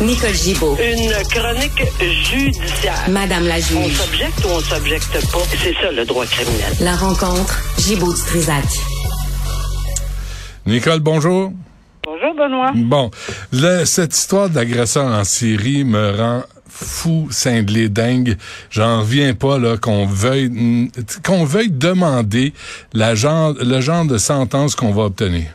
Nicole Gibaud. Une chronique judiciaire. Madame la On juge. s'objecte ou on s'objecte pas? C'est ça le droit criminel. La rencontre, Gibaud du Trisac. Nicole, bonjour. Bonjour Benoît. Bon, le- cette histoire d'agresseur en Syrie me rend fou, cinglé, dingue. J'en reviens pas là qu'on veuille qu'on veuille demander la genre, le genre de sentence qu'on va obtenir.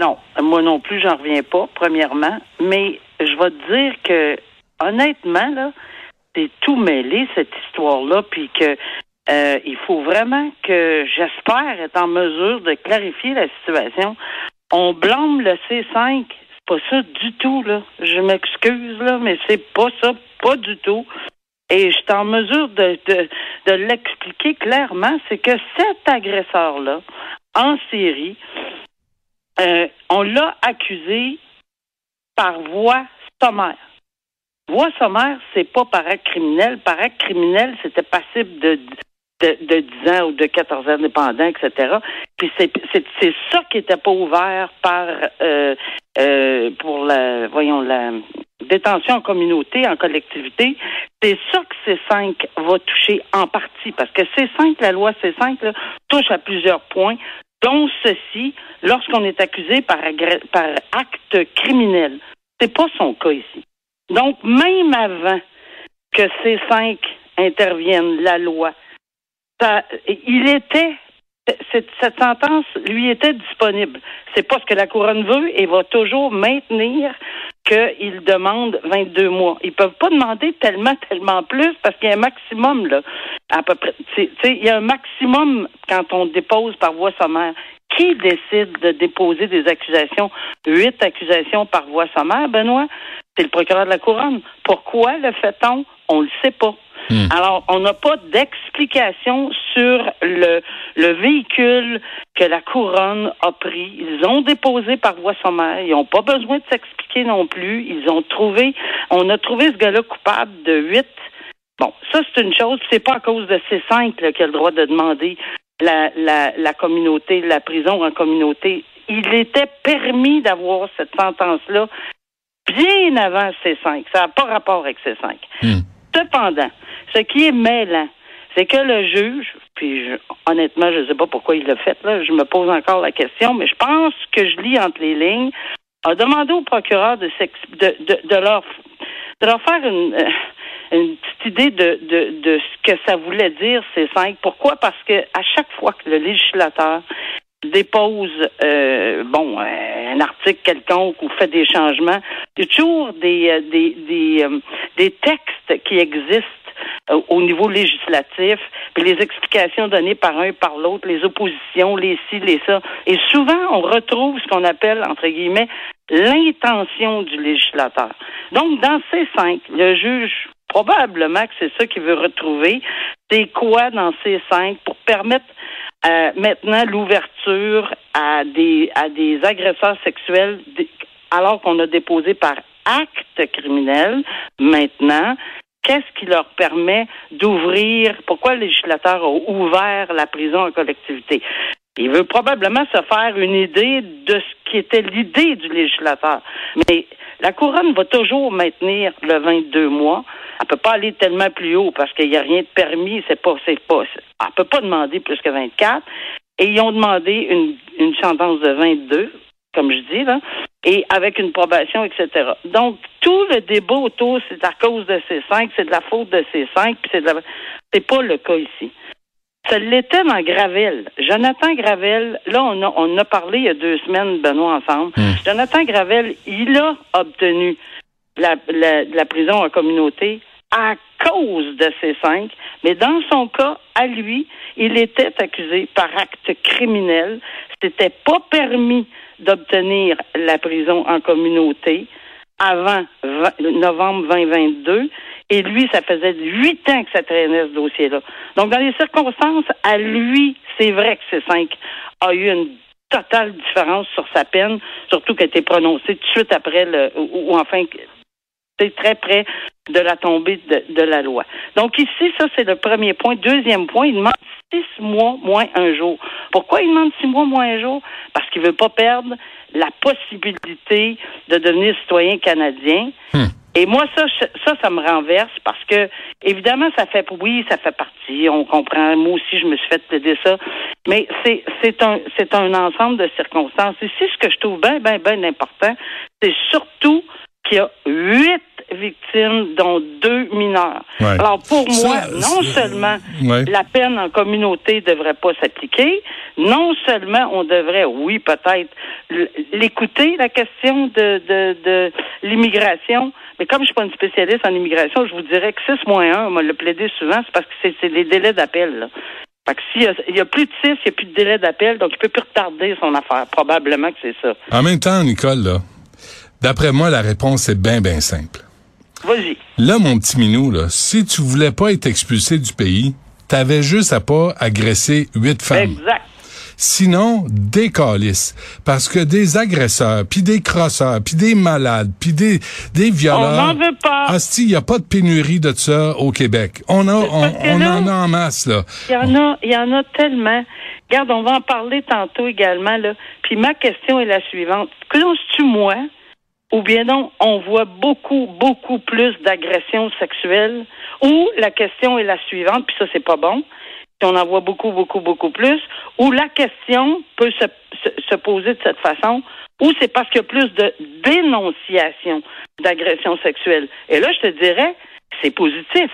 Non, moi non plus, j'en reviens pas, premièrement. Mais je vais te dire que, honnêtement, là, c'est tout mêlé, cette histoire-là, puis que euh, il faut vraiment que, j'espère, être en mesure de clarifier la situation. On blâme le C5. C'est pas ça du tout, là. Je m'excuse, là, mais c'est pas ça, pas du tout. Et je suis en mesure de, de, de l'expliquer clairement, c'est que cet agresseur-là, en Syrie, euh, on l'a accusé par voie sommaire. Voie sommaire, c'est pas par acte criminel. Par acte criminel, c'était passible de, de, de 10 ans ou de 14 ans dépendant, etc. Puis c'est, ça qui était pas ouvert par euh, euh, pour la voyons la détention en communauté, en collectivité. C'est ça que C5 va toucher en partie, parce que C5, la loi C5, là, touche à plusieurs points, dont ceci, lorsqu'on est accusé par, acte criminel. C'est pas son cas ici. Donc, même avant que C5 intervienne, la loi, il était, cette, cette sentence lui était disponible. C'est pas ce que la couronne veut et va toujours maintenir qu'il demande 22 mois. Ils peuvent pas demander tellement, tellement plus parce qu'il y a un maximum, là, à peu près. Tu sais, il y a un maximum quand on dépose par voie sommaire. Qui décide de déposer des accusations, huit accusations par voie sommaire, Benoît? C'est le procureur de la couronne. Pourquoi le fait-on? On le sait pas. Alors, on n'a pas d'explication sur le, le véhicule que la couronne a pris. Ils ont déposé par voie sommaire. Ils n'ont pas besoin de s'expliquer non plus. Ils ont trouvé, on a trouvé ce gars-là coupable de huit. Bon, ça, c'est une chose. C'est pas à cause de C5 là, qu'il a le droit de demander la, la, la communauté, la prison en communauté. Il était permis d'avoir cette sentence-là bien avant C5. Ça n'a pas rapport avec C5. Cependant, ce qui est mêlant, c'est que le juge, puis je- honnêtement, je ne sais pas pourquoi il l'a fait, là, je me pose encore la question, mais je pense que je lis entre les lignes, a demandé au procureur de, de, de, de leur de leur faire une, euh, une petite idée de, de, de ce que ça voulait dire ces cinq. Pourquoi? Parce que à chaque fois que le législateur dépose euh, bon euh, un article quelconque ou fait des changements, il y a toujours des euh, des des, des textes qui existent euh, au niveau législatif, puis les explications données par un par l'autre, les oppositions, les ci, les ça. Et souvent, on retrouve ce qu'on appelle, entre guillemets, l'intention du législateur. Donc, dans ces cinq, le juge, probablement que c'est ça qu'il veut retrouver, c'est quoi dans ces cinq pour permettre euh, maintenant l'ouverture à des à des agresseurs sexuels alors qu'on a déposé par acte criminel maintenant qu'est-ce qui leur permet d'ouvrir pourquoi le législateur a ouvert la prison en collectivité? Il veut probablement se faire une idée de ce qui était l'idée du législateur. Mais la couronne va toujours maintenir le 22 mois. Elle peut pas aller tellement plus haut parce qu'il n'y a rien de permis c'est pas c'est pas elle peut pas demander plus que 24 et ils ont demandé une, une sentence de 22 comme je dis, là, et avec une probation, etc. Donc, tout le débat autour, c'est à cause de ces cinq, c'est de la faute de ces cinq, puis c'est de la... C'est pas le cas ici. Ça l'était dans Gravel. Jonathan Gravel, là, on a, on a parlé il y a deux semaines, Benoît, ensemble. Jonathan Gravel, il a obtenu la, la, la prison en communauté à cause de ces cinq, mais dans son cas, à lui, il était accusé par acte criminel. C'était pas permis d'obtenir la prison en communauté avant novembre 2022. Et lui, ça faisait huit ans que ça traînait ce dossier-là. Donc, dans les circonstances, à lui, c'est vrai que ces cinq a eu une totale différence sur sa peine, surtout qu'elle a été prononcée tout de suite après le, ou enfin, c'est très près de la tombée de, de, la loi. Donc ici, ça, c'est le premier point. Deuxième point, il demande six mois moins un jour. Pourquoi il demande six mois moins un jour? Parce qu'il veut pas perdre la possibilité de devenir citoyen canadien. Hmm. Et moi, ça, ça, ça me renverse parce que, évidemment, ça fait, oui, ça fait partie, on comprend. Moi aussi, je me suis fait plaider ça. Mais c'est, c'est un, c'est un ensemble de circonstances. Ici, ce que je trouve bien, bien, bien important, c'est surtout qu'il y a huit victimes, dont deux mineurs. Alors, pour moi, non seulement la peine en communauté devrait pas s'appliquer, non seulement on devrait, oui, peut-être, l'écouter, la question de, de, de l'immigration, mais comme je suis pas une spécialiste en immigration, je vous dirais que 6 moins 1, on m'a le plaidé souvent, c'est parce que c'est des délais d'appel. Fait que s'il y, y, a plus de 6, il n'y a plus de délai d'appel, donc il peut plus retarder son affaire. Probablement que c'est ça. En même temps, Nicole, là, D'après moi, la réponse est bien, bien simple. Vas-y. Là, mon petit minou, là, si tu voulais pas être expulsé du pays, t'avais juste à pas agresser huit femmes. Exact. Sinon, des calices. Parce que des agresseurs, puis des crosseurs, puis des malades, puis des, des violeurs... On n'en veut pas. Asti, il n'y a pas de pénurie de ça au Québec. On, a, on, on en a en masse, là. Il y en a, il y en a tellement. Regarde, on va en parler tantôt également, là. Puis ma question est la suivante. Closes-tu moi? Ou bien non, on voit beaucoup, beaucoup plus d'agressions sexuelles, ou la question est la suivante, puis ça, c'est pas bon, si on en voit beaucoup, beaucoup, beaucoup plus, ou la question peut se, se, poser de cette façon, ou c'est parce qu'il y a plus de dénonciation d'agressions sexuelles. Et là, je te dirais, c'est positif.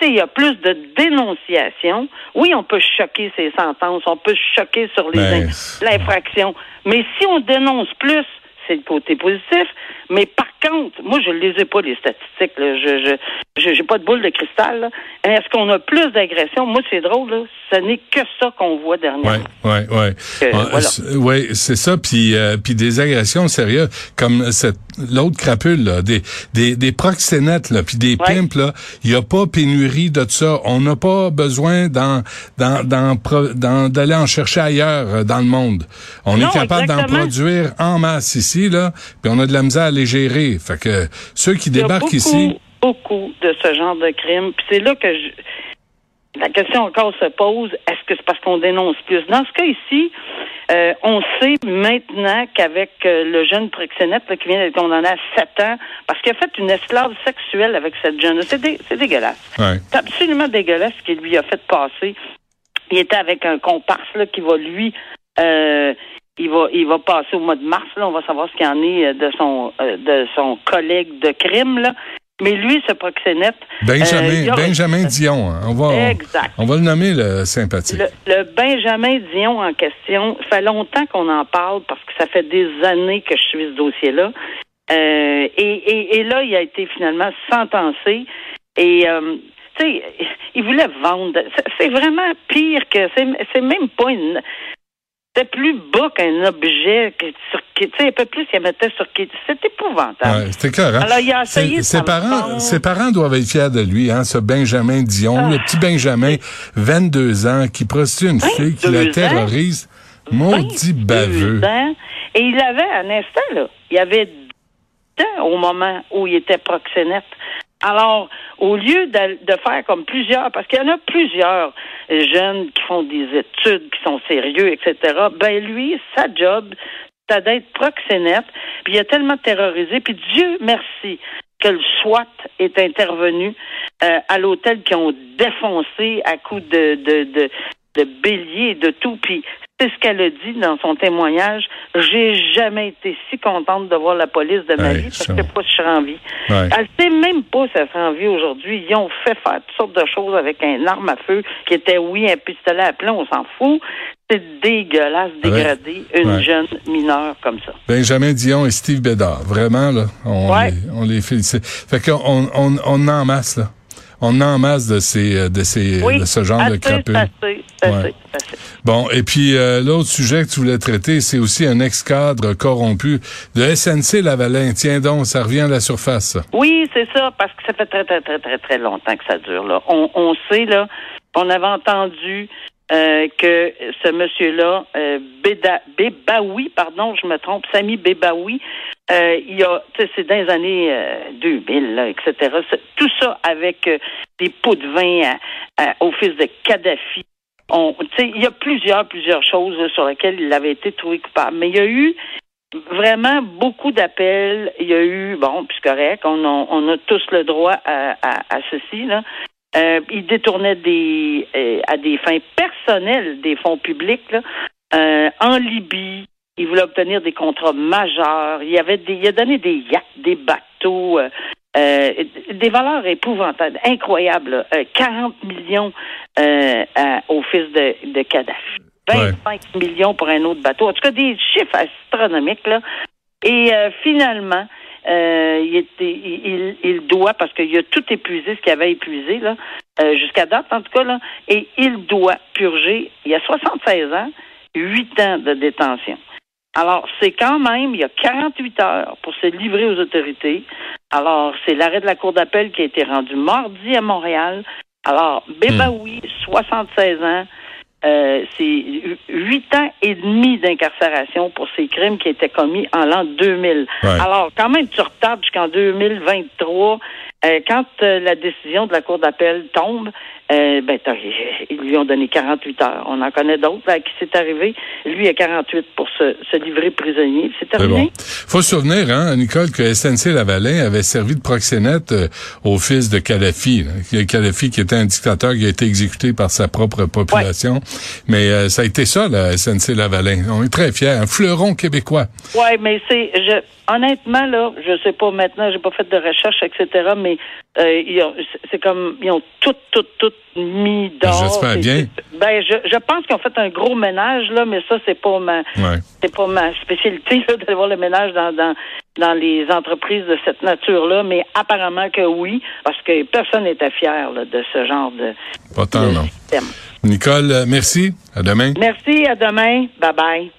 Si il y a plus de dénonciation, oui, on peut choquer ces sentences, on peut choquer sur les ben, l'infraction, mais si on dénonce plus, c'est le côté positif. Mais par contre, moi, je ne les ai pas, les statistiques. Là. Je je j'ai pas de boule de cristal. Est-ce qu'on a plus d'agressions? Moi, c'est drôle. Là. Ce n'est que ça qu'on voit dernièrement. Oui, oui, oui. Euh, oui, c'est ça. Puis, euh, puis des agressions sérieuses, comme cette l'autre crapule, là, des, des, des proxénètes, là, puis des ouais. pimps, là. Il n'y a pas pénurie de ça. On n'a pas besoin d'en, d'aller en chercher ailleurs euh, dans le monde. On est capable d'en produire en masse ici, là, puis on a de la misère à les gérer. Fait que ceux qui débarquent ici... beaucoup de ce genre de crimes. Puis c'est là que je... la question encore se pose, est-ce que c'est parce qu'on dénonce plus? Dans ce cas ici, euh, on sait maintenant qu'avec euh, le jeune proxénète qui vient d'être condamné à 7 ans parce qu'il a fait une esclave sexuelle avec cette jeune. C'est, c'est dégueulasse. Ouais. C'est absolument dégueulasse ce qu'il lui a fait passer. Il était avec un comparse là, qui va lui euh, il va il va passer au mois de mars là, on va savoir ce qu'il en est de son de son collègue de crime là. Mais lui, ce proxénète. Benjamin, euh, Benjamin Dion. Hein. On va, exact. On, va le nommer le sympathique. Le, le, Benjamin Dion en question, ça fait longtemps qu'on en parle parce que ça fait des années que je suis ce dossier-là. Euh, et, et, et, là, il a été finalement sentencé. Et euh, tu sais, il voulait vendre. C'est vraiment pire que c'est même pas une c'était plus bas qu'un objet sur tu sais, un peu plus, il mettait sur qui. C'est épouvantable. Ouais, c'était clair. Hein? Alors, il a essayé ses, parents, ses parents doivent être fiers de lui, hein, ce Benjamin Dion, ah. le petit Benjamin, 22 ans, qui prostitue une fille, qui la terrorise. Maudit baveux. Ans? Et il avait, un instant, là, il avait ans au moment où il était proxénète. Alors, au lieu de, de faire comme plusieurs, parce qu'il y en a plusieurs jeunes qui font des études, qui sont sérieux, etc., ben lui, sa job, ça d'être proxénète, puis il a tellement terrorisé, puis Dieu merci que le SWAT est intervenu euh, à l'hôtel qui ont défoncé à coups de, de, de, de bélier, de tout, puis c'est ce qu'elle a dit dans son témoignage. J'ai jamais été si contente de voir la police de ma vie parce que pas si je serais en vie. Ouais. Elle sait même pas si elle serait en vie aujourd'hui. Ils ont fait faire toutes sortes de choses avec un arme à feu qui était, oui, un pistolet à plomb, on s'en fout. C'est dégueulasse, Ouais. dégrader une Ouais. jeune mineure comme ça. Benjamin Dion et Steve Bédard, vraiment, là, on, Ouais. les, on les félicite. Fait qu'on on, on, on en masse, là. On en masse de ces, euh, de ces, Oui, de ce genre assez, de crapules. assez, assez, Ouais. assez. Bon, et puis euh, l'autre sujet que tu voulais traiter, c'est aussi un ex-cadre corrompu de SNC Lavalin. Tiens donc, ça revient à la surface. Oui, c'est ça, parce que ça fait très, très, très, très, très longtemps que ça dure. Là. On, on sait, là, on avait entendu euh, que ce monsieur-là, euh, Bébaoui, pardon, je me trompe, Sami Bébaoui, euh, il y a, c'est dans les années euh, 2000, là, etc. Tout ça avec euh, des pots de vin à- au fils de Kadhafi. Il y a plusieurs, plusieurs choses sur lesquelles il avait été trouvé coupable. Mais il y a eu vraiment beaucoup d'appels. Il y a eu, bon, puis correct, on a, on a tous le droit à, à, à ceci, là. Euh, il détournait des, euh, à des fins personnelles des fonds publics, là, euh, en Libye. Il voulait obtenir des contrats majeurs. Il y avait des, il a donné des yachts, des bateaux, des valeurs épouvantables, incroyables. là. Euh, 40 millions à- au fils de, de Kadhafi. 25 millions pour un autre bateau. En tout cas, des chiffres astronomiques, là. Et finalement, euh, il, doit, parce qu'il a tout épuisé, ce qu'il avait épuisé, là, euh, jusqu'à date, en tout cas, là, et il doit purger, il y a 76 ans, 8 ans de détention. Alors, c'est quand même, il y a 48 heures pour se livrer aux autorités. Alors, c'est l'arrêt de la Cour d'appel qui a été rendu mardi à Montréal. Alors, Bébaoui, 76 ans, euh, c'est huit ans et demi d'incarcération pour ces crimes qui étaient commis en l'an 2000. Ouais. Alors, quand même, tu retardes jusqu'en 2023. Euh, quand euh, la décision de la Cour d'appel tombe, euh, ben, ils lui ont donné 48 heures. On en connaît d'autres à qui c'est arrivé. Lui, a 48 pour se, se livrer prisonnier. C'est terminé. bon. Faut se souvenir, hein, Nicole, que SNC Lavalin avait servi de proxénète euh, au fils de Kadhafi. là. Kadhafi qui était un dictateur qui a été exécuté par sa propre population. Mais euh, ça a été ça, la SNC Lavalin. On est très fiers. Un fleuron québécois. Ouais, mais c'est je honnêtement là, je sais pas maintenant, j'ai pas fait de recherche, etc. Mais euh, c'est- comme ils ont tout, tout, tout mis dehors. J'espère bien. Ben je, je pense qu'ils ont fait un gros ménage là, mais ça c'est pas ma Ouais. c'est pas ma spécialité là, d'aller voir le ménage dans, dans dans les entreprises de cette nature-là, mais apparemment que oui, parce que personne n'était fier là, de ce genre de, Pas tant, de non. système. Nicole, euh, merci. À demain. Merci, à demain. Bye bye.